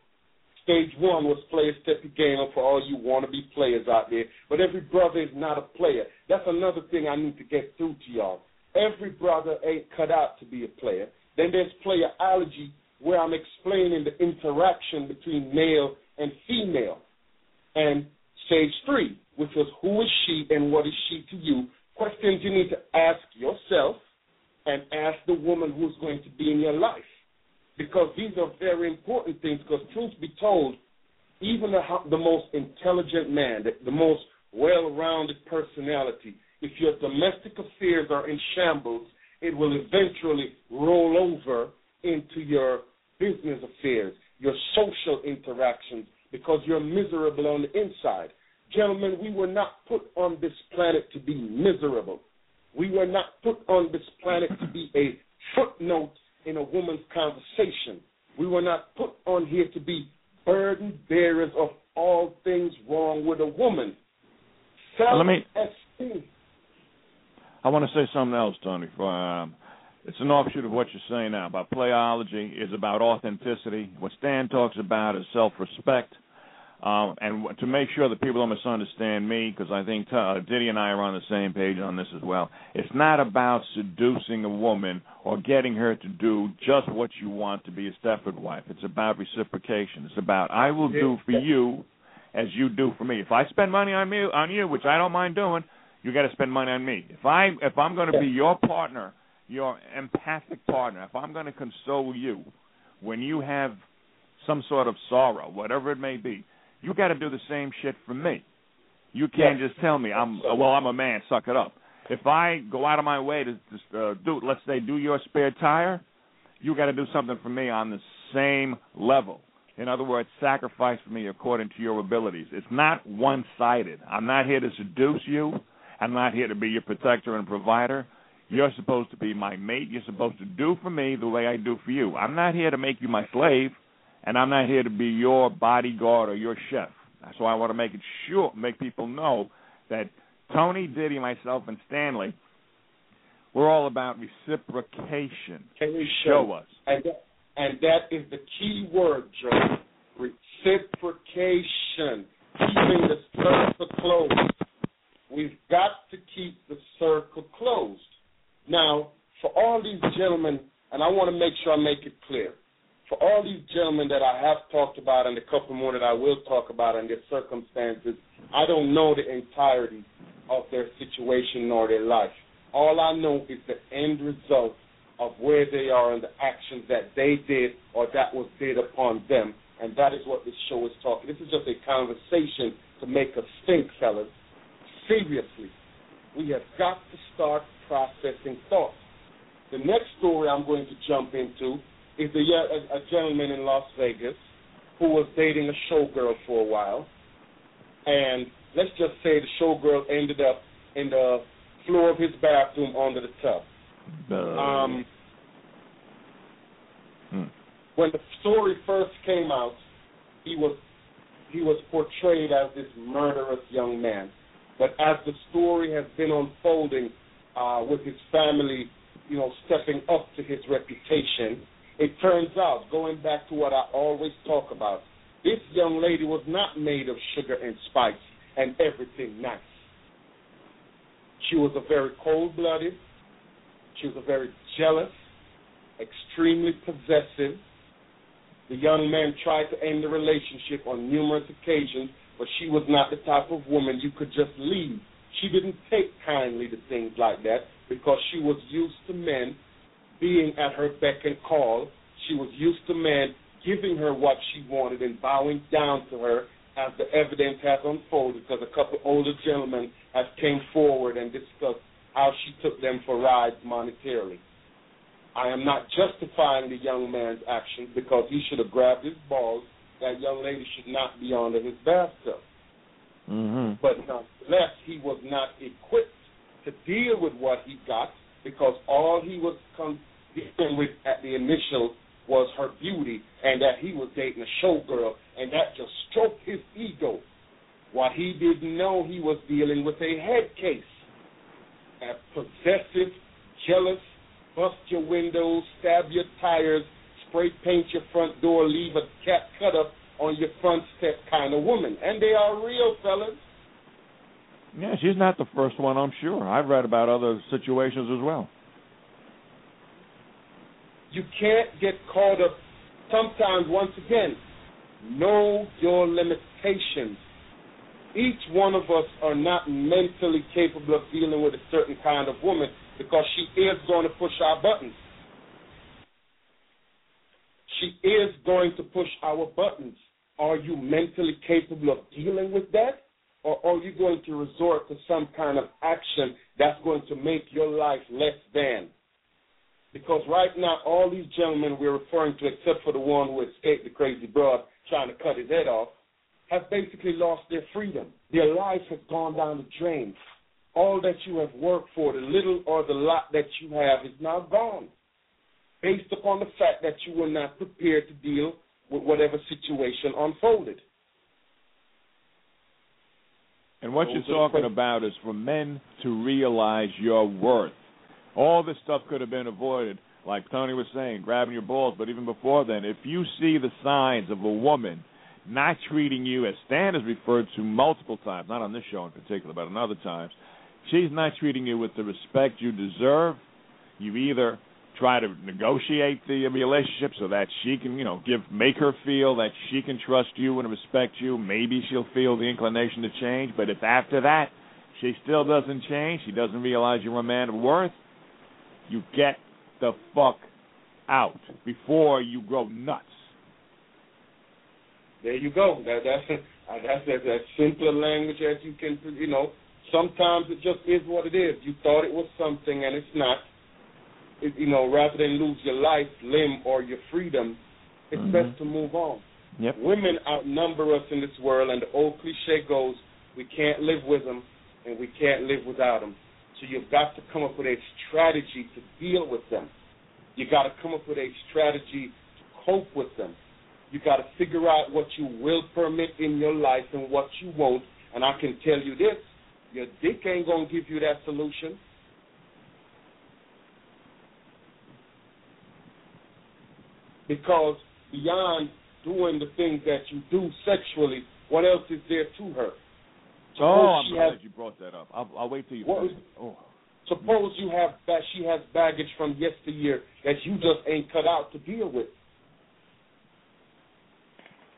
Stage one was play a your game for all you wannabe players out there, but every brother is not a player. That's another thing I need to get through to y'all. Every brother ain't cut out to be a player. Then there's player playerology, where I'm explaining the interaction between male and female. And stage three, which was who is she and what is she to you? Questions you need to ask yourself and ask the woman who's going to be in your life. Because these are very important things, because truth be told, even the, the most intelligent man, the, the most well-rounded personality, if your domestic affairs are in shambles, it will eventually roll over into your business affairs, your social interactions, because you're miserable on the inside. Gentlemen, we were not put on this planet to be miserable. We were not put on this planet to be a footnote in a woman's conversation. We were not put on here to be burden bearers of all things wrong with a woman. Let me-. I want to say something else, Tony. For, um, it's an offshoot of what you're saying now about playology. is about authenticity. What Stan talks about is self-respect. Um, and to make sure that people don't misunderstand me, because I think uh, Diddy and I are on the same page on this as well. It's not about seducing a woman or getting her to do just what you want to be a Stepford wife. It's about reciprocation. It's about I will do for you as you do for me. If I spend money on me on you, which I don't mind doing, you got to spend money on me. If I if I'm going to be your partner, your empathic partner, if I'm going to console you when you have some sort of sorrow, whatever it may be, you got to do the same shit for me. You can't just tell me I'm well. I'm a man. Suck it up. If I go out of my way to just uh, do, let's say, do your spare tire, you got to do something for me on the same level. In other words, sacrifice for me according to your abilities. It's not one-sided. I'm not here to seduce you. I'm not here to be your protector and provider. You're supposed to be my mate. You're supposed to do for me the way I do for you. I'm not here to make you my slave, and I'm not here to be your bodyguard or your chef. That's why I want to make it sure, make people know that Tony, Diddy, myself, and Stanley, we're all about reciprocation. Can we Show us. And that, and that is the key word, Joe. Reciprocation. Keeping the circle closed. We've got to keep the circle closed. Now, for all these gentlemen, and I want to make sure I make it clear, for all these gentlemen that I have talked about and a couple more that I will talk about and their circumstances, I don't know the entirety of their situation nor their life. All I know is the end result of where they are and the actions that they did or that was did upon them. And that is what this show is talking. This is just a conversation to make us think, fellas. Seriously, we have got to start processing thoughts. The next story I'm going to jump into is a, a, a gentleman in Las Vegas who was dating a showgirl for a while. And let's just say the showgirl ended up in the floor of his bathroom under the tub. Um, Hmm. when the story first came out, he was he was portrayed as this murderous young man. But as the story has been unfolding uh, with his family, you know, stepping up to his reputation, it turns out, going back to what I always talk about, this young lady was not made of sugar and spice and everything nice. She was a very cold-blooded. She was a very jealous, extremely possessive. The young man tried to end the relationship on numerous occasions, but she was not the type of woman you could just leave. She didn't take kindly to things like that because she was used to men being at her beck and call. She was used to men giving her what she wanted and bowing down to her as the evidence has unfolded because a couple older gentlemen have came forward and discussed how she took them for rides monetarily. I am not justifying the young man's actions because he should have grabbed his balls. That young lady should not be under his bathtub. Mm-hmm. But nonetheless, he was not equipped to deal with what he got because all he was con- dealing with at the initial was her beauty and that he was dating a showgirl, and that just stroked his ego. What he didn't know, he was dealing with a head case. A possessive, jealous, bust your windows, stab your tires, spray paint your front door, leave a cat cut up on your front step kind of woman. And they are real, fellas. Yeah, she's not the first one, I'm sure. I've read about other situations as well. You can't get caught up. Sometimes, once again, know your limitations. Each one of us are not mentally capable of dealing with a certain kind of woman because she is going to push our buttons. She is going to push our buttons. Are you mentally capable of dealing with that? Or are you going to resort to some kind of action that's going to make your life less than? Because right now, all these gentlemen we're referring to, except for the one who escaped the crazy broad trying to cut his head off, have basically lost their freedom. Their lives have gone down the drain. All that you have worked for, the little or the lot that you have, is now gone. Based upon the fact that you were not prepared to deal with whatever situation unfolded. And what Those you're talking about is for men to realize your worth. All this stuff could have been avoided, like Tony was saying, grabbing your balls. But even before then, if you see the signs of a woman not treating you, as Stan has referred to multiple times, not on this show in particular, but on other times, she's not treating you with the respect you deserve. You either try to negotiate the uh, relationship so that she can, you know, give make her feel that she can trust you and respect you. Maybe she'll feel the inclination to change. But if after that she still doesn't change, she doesn't realize you're a man of worth, you get the fuck out before you grow nuts. There you go. That, that's that's that's as simple a language as you can. You know, sometimes it just is what it is. You thought it was something, and it's not. It, you know, rather than lose your life, limb, or your freedom, it's Mhm. best to move on. Yep. Women outnumber us in this world, and the old cliche goes, "We can't live with them, and we can't live without them." So you've got to come up with a strategy to deal with them. You've got to come up with a strategy to cope with them. You've got to figure out what you will permit in your life and what you won't. And I can tell you this: your dick ain't gonna give you that solution. Because beyond doing the things that you do sexually, what else is there to her? Oh, I'm glad has- you brought that up. I'll, I'll wait till you. What Oh. Suppose you have that she has baggage from yesteryear that you just ain't cut out to deal with.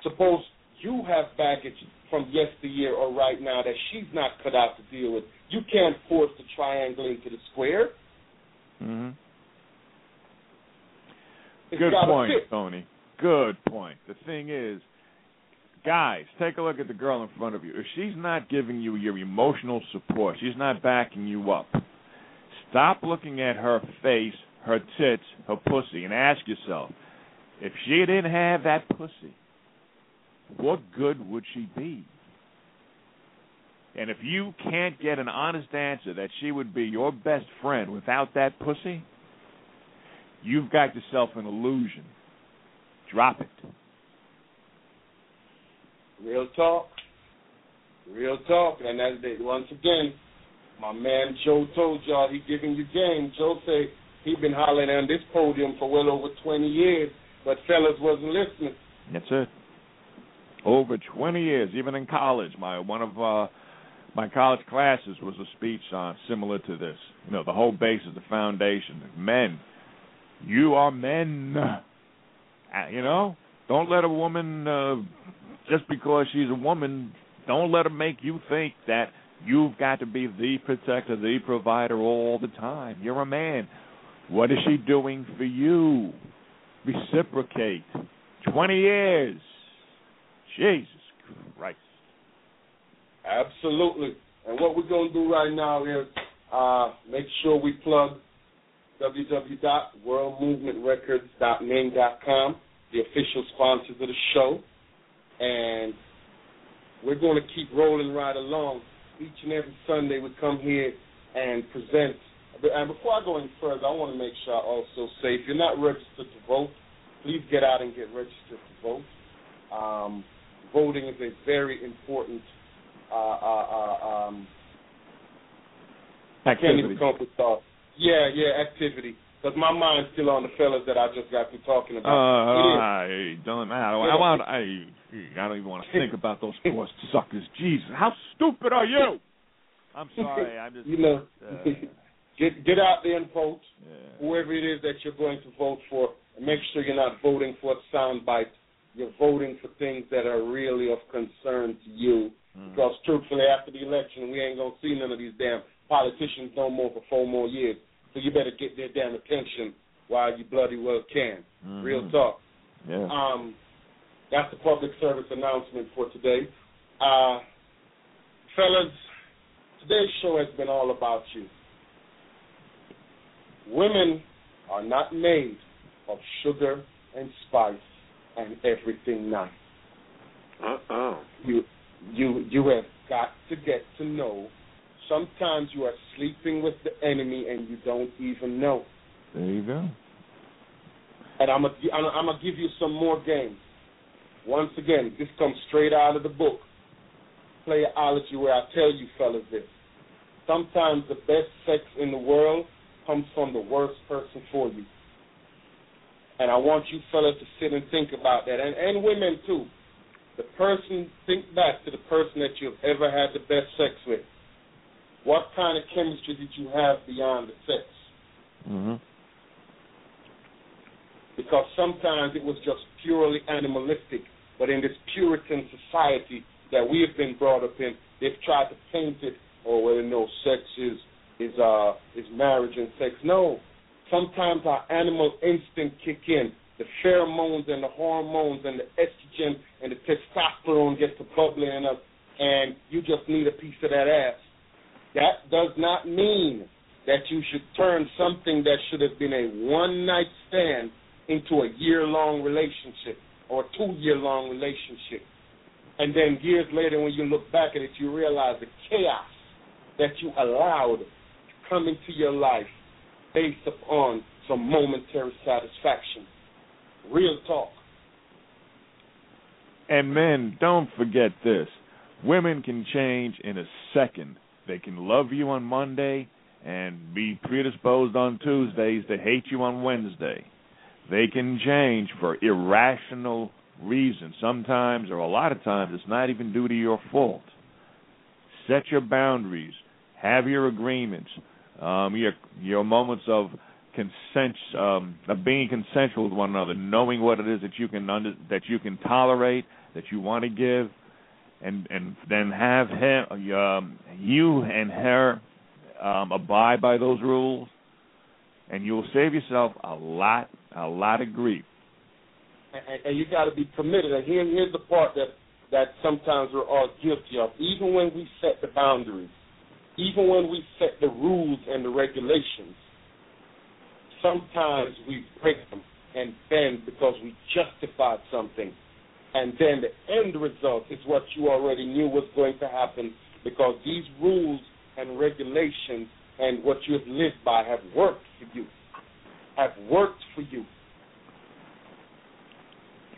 Suppose you have baggage from yesteryear or right now that she's not cut out to deal with. You can't force the triangle into the square. hmm It's Good point, fit. Tony. Good point. The thing is, guys, take a look at the girl in front of you. If she's not giving you your emotional support, she's not backing you up. Stop looking at her face, her tits, her pussy, and ask yourself, if she didn't have that pussy, what good would she be? And if you can't get an honest answer that she would be your best friend without that pussy, you've got yourself an illusion. Drop it. Real talk. Real talk. And that's it. Once again, my man Joe told y'all he giving you game. Joe say he been hollering on this podium for well over 20 years, but fellas wasn't listening. That's it. Over 20 years, even in college, my one of uh, my college classes was a speech on similar to this. You know, the whole basis, of the foundation. Men, you are men. Uh, You know, don't let a woman uh, just because she's a woman. Don't let her make you think that you've got to be the protector, the provider all the time. You're a man. What is she doing for you? Reciprocate. 20 years. Jesus Christ. Absolutely. And what we're going to do right now is uh, make sure we plug www.worldmovementrecords.ning.com, the official sponsors of the show. And we're going to keep rolling right along. Each and every Sunday we come here and present. And before I go any further, I want to make sure I also say if you're not registered to vote, please get out and get registered to vote. Um, voting is a very important uh, uh, uh, um, I can't even Activity. come up with. Yeah, yeah, activity. Because my mind's still on the fellas that I just got through talking about. Uh, It is. I don't know. I, I want. I. I don't even want to think about those poor suckers. Jesus, how stupid are you? I'm sorry. I'm just. you know, uh, get get out there and vote. yeah. Whoever it is that you're going to vote for, make sure you're not voting for a soundbite. You're voting for things that are really of concern to you. Mm. Because truthfully, after the election, we ain't gonna see none of these damn politicians no more for four more years. So you better get their damn attention while you bloody well can. Mhm. Real talk. Yeah. Um, that's the public service announcement for today. Uh, fellas, today's show has been all about you. Women are not made of sugar and spice and everything nice. Uh-uh. You, you, you have got to get to know. Sometimes you are sleeping with the enemy and you don't even know. There you go. And I'm gonna I'm gonna- I'm gonna give you some more games. Once again, this comes straight out of the book, Playology, where I tell you fellas this. Sometimes the best sex in the world comes from the worst person for you. And I want you fellas to sit and think about that, and, and women too. The person, think back to the person that you've ever had the best sex with. What kind of chemistry did you have beyond the sex? Mm-hmm. because sometimes it was just purely animalistic. But in this Puritan society that we have been brought up in, they've tried to paint it, oh well, no, sex is is uh is marriage and sex. No, sometimes our animal instinct kick in. The pheromones and the hormones and the estrogen and the testosterone get to bubbling up, and you just need a piece of that ass. That does not mean that you should turn something that should have been a one night stand into a year long relationship or two year long relationship. And then years later, when you look back at it, you realize the chaos that you allowed to come into your life based upon some momentary satisfaction. Real talk. And men, don't forget this. Women can change in a second. They can love you on Monday and be predisposed on Tuesdays to hate you on Wednesday. They can change for irrational reasons. Sometimes, or a lot of times, it's not even due to your fault. Set your boundaries. Have your agreements. Um, your your moments of consent, um, of being consensual with one another, knowing what it is that you can under, that you can tolerate, that you want to give, and and then have him, um, you and her um, abide by those rules, and you'll save yourself a lot a lot of grief. and, and you got to be committed. And here, here's the part that that sometimes we're all guilty of. Even when we set the boundaries, even when we set the rules and the regulations, sometimes we break them and bend because we justified something. And then the end result is what you already knew was going to happen because these rules and regulations and what you have lived by have worked for you, have worked for you.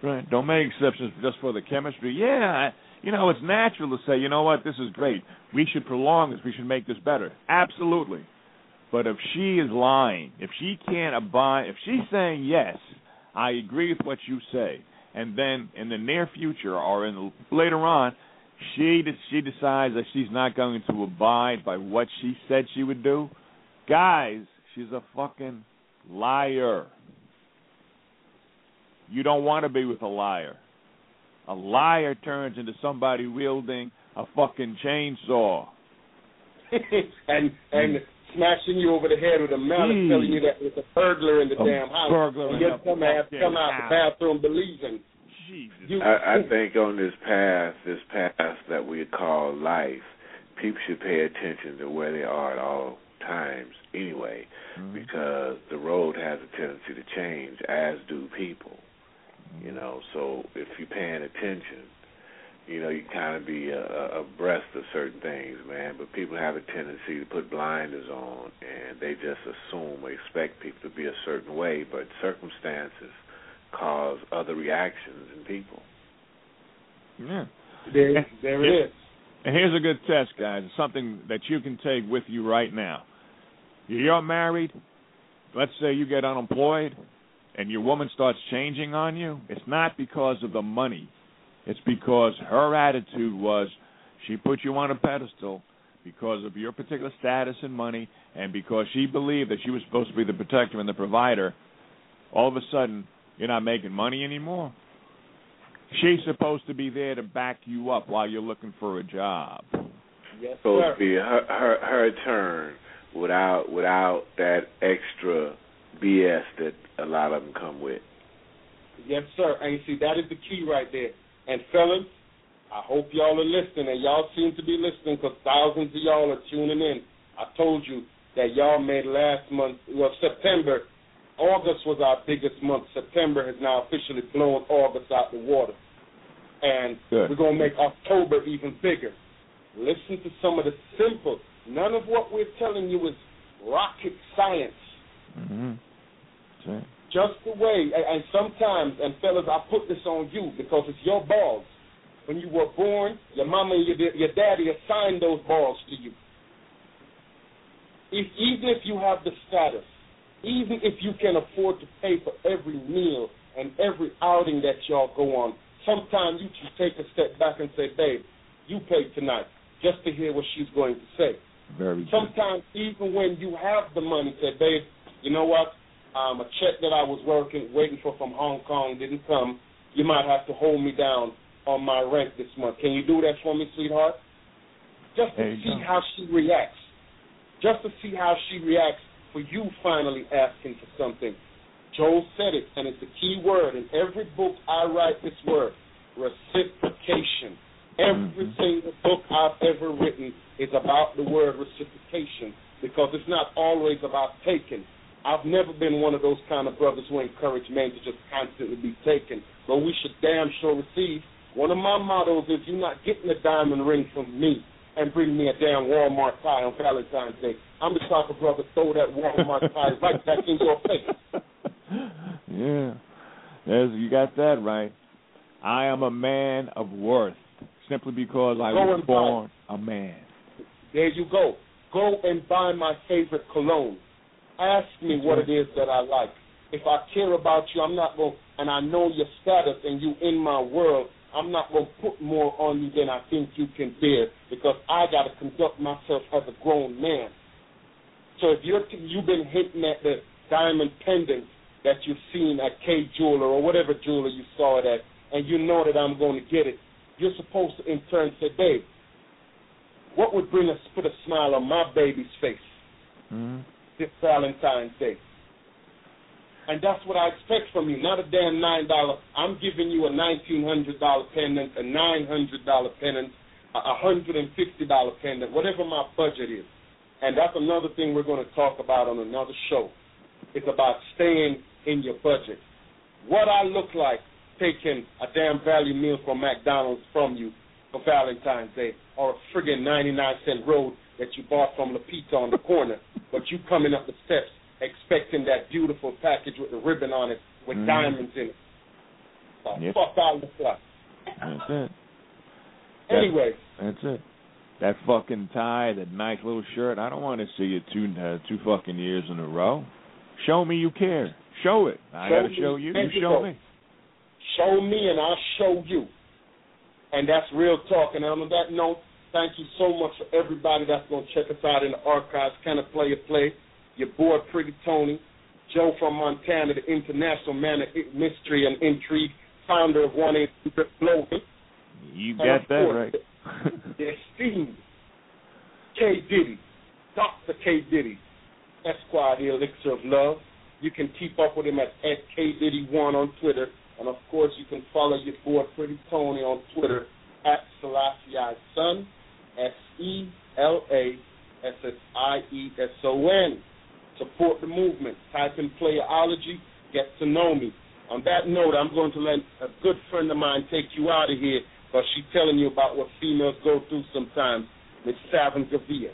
Right. Don't make exceptions just for the chemistry. Yeah, you know, it's natural to say, you know what, this is great. We should prolong this. We should make this better. Absolutely. But if she is lying, if she can't abide, if she's saying yes, I agree with what you say, and then in the near future or in the, later on, she she decides that she's not going to abide by what she said she would do, guys, she's a fucking liar. You don't want to be with a liar. A liar turns into somebody wielding a fucking chainsaw. and and smashing you over the head with a mallet, Jeez. telling you that there's a burglar in the A damn house. burglar and in you the come out, come out the bathroom believing. Jesus. You, I, I think on this path, this path that we call life, people should pay attention to where they are at all times anyway, Mhm. because the road has a tendency to change, as do people. You know, so if you're paying attention, you know, you kind of be uh, uh, abreast of certain things, man. But people have a tendency to put blinders on, and they just assume or expect people to be a certain way, but circumstances cause other reactions in people. Yeah. there, there it is. And here's a good test, guys. It's something that you can take with you right now. You're married. Let's say you get unemployed and your woman starts changing on you. It's not because of the money. It's because her attitude was she put you on a pedestal because of your particular status and money and because she believed that she was supposed to be the protector and the provider. All of a sudden, you're not making money anymore. She's supposed to be there to back you up while you're looking for a job. Yes, supposed sir. to be her her her turn without without that extra BS that a lot of them come with. Yes, sir. And you see, that is the key right there. And fellas, I hope y'all are listening, and y'all seem to be listening because thousands of y'all are tuning in. I told you that y'all made last month, well, September, August was our biggest month. September has now officially blown August out the water. And Good. we're going to make October even bigger. Listen to some of the simple, none of what we're telling you is rocket science Mm-hmm. See? just the way, and, and sometimes, and fellas, I put this on you because it's your balls. When you were born, your mama and your, your daddy assigned those balls to you. If, even if you have the status, even if you can afford to pay for every meal and every outing that y'all go on, sometimes you should take a step back and say, babe, you pay tonight, just to hear what she's going to say. Very good. Sometimes even when you have the money, say, babe, you know what? Um, a check that I was working, waiting for from Hong Kong didn't come. You might have to hold me down on my rent this month. Can you do that for me, sweetheart? Just to see go. how she reacts. Just to see how she reacts for you finally asking for something. Joel said it, and it's a key word. In every book I write this word, reciprocation. Every Mhm. single book I've ever written about the word reciprocation because it's not always about taking. I've never been one of those kind of brothers who encourage men to just constantly be taken, but we should damn sure receive. One of my mottos is you're not getting a diamond ring from me and bring me a damn Walmart tie on Valentine's Day. I'm the type of brother throw that Walmart tie right back in your face. yeah. There's, you got that right. I am a man of worth simply because I Go was born a man. There you go. Go and buy my favorite cologne. Ask me what it is that I like. If I care about you, I'm not going, and I know your status and you in my world, I'm not going to put more on you than I think you can bear because I got to conduct myself as a grown man. So if you're, you've been hinting at the diamond pendant that you've seen at Kay Jeweler or whatever jeweler you saw it at, and you know that I'm going to get it, you're supposed to in turn say, babe, what would bring us put a smile on my baby's face hmm this Valentine's Day? And that's what I expect from you, not a damn nine dollar. I'm giving you a nineteen hundred dollar pendant, a nine hundred dollar pendant, a a hundred and fifty dollar pendant, whatever my budget is. And that's another thing we're going to talk about on another show. It's about staying in your budget. What I look like taking a damn value meal from McDonald's from you for Valentine's Day, or a friggin' ninety nine cent road that you bought from La Pizza on the corner, but you coming up the steps expecting that beautiful package with the ribbon on it with Mhm. diamonds in it. The Yep. fuck out of the That's it. Anyway, That's it. That fucking tie, that nice little shirt. I don't want to see it two uh, two fucking years in a row. Show me you care. Show it. I Show got to show you. You you show me. show me and I'll show you. And that's real talk. And on that note, thank you so much for everybody that's going to check us out in the archives. Kind of play a play. Your boy, Pretty Tony, Joe from Montana, the international man of mystery and intrigue, founder of One Eight Global. You got that right. The esteemed K Diddy, Dr. K Diddy, Esquire, the Elixir of Love. You can keep up with him at, at K Diddy One on Twitter, and of course you can follow your boy Pretty Tony on Twitter at Selassie Son, S E L A S S I E S O N. Support the movement. Type in Playerology. Get to know me. On that note, I'm going to let a good friend of mine take you out of here because she's telling you about what females go through sometimes. Miss Savin Gavia.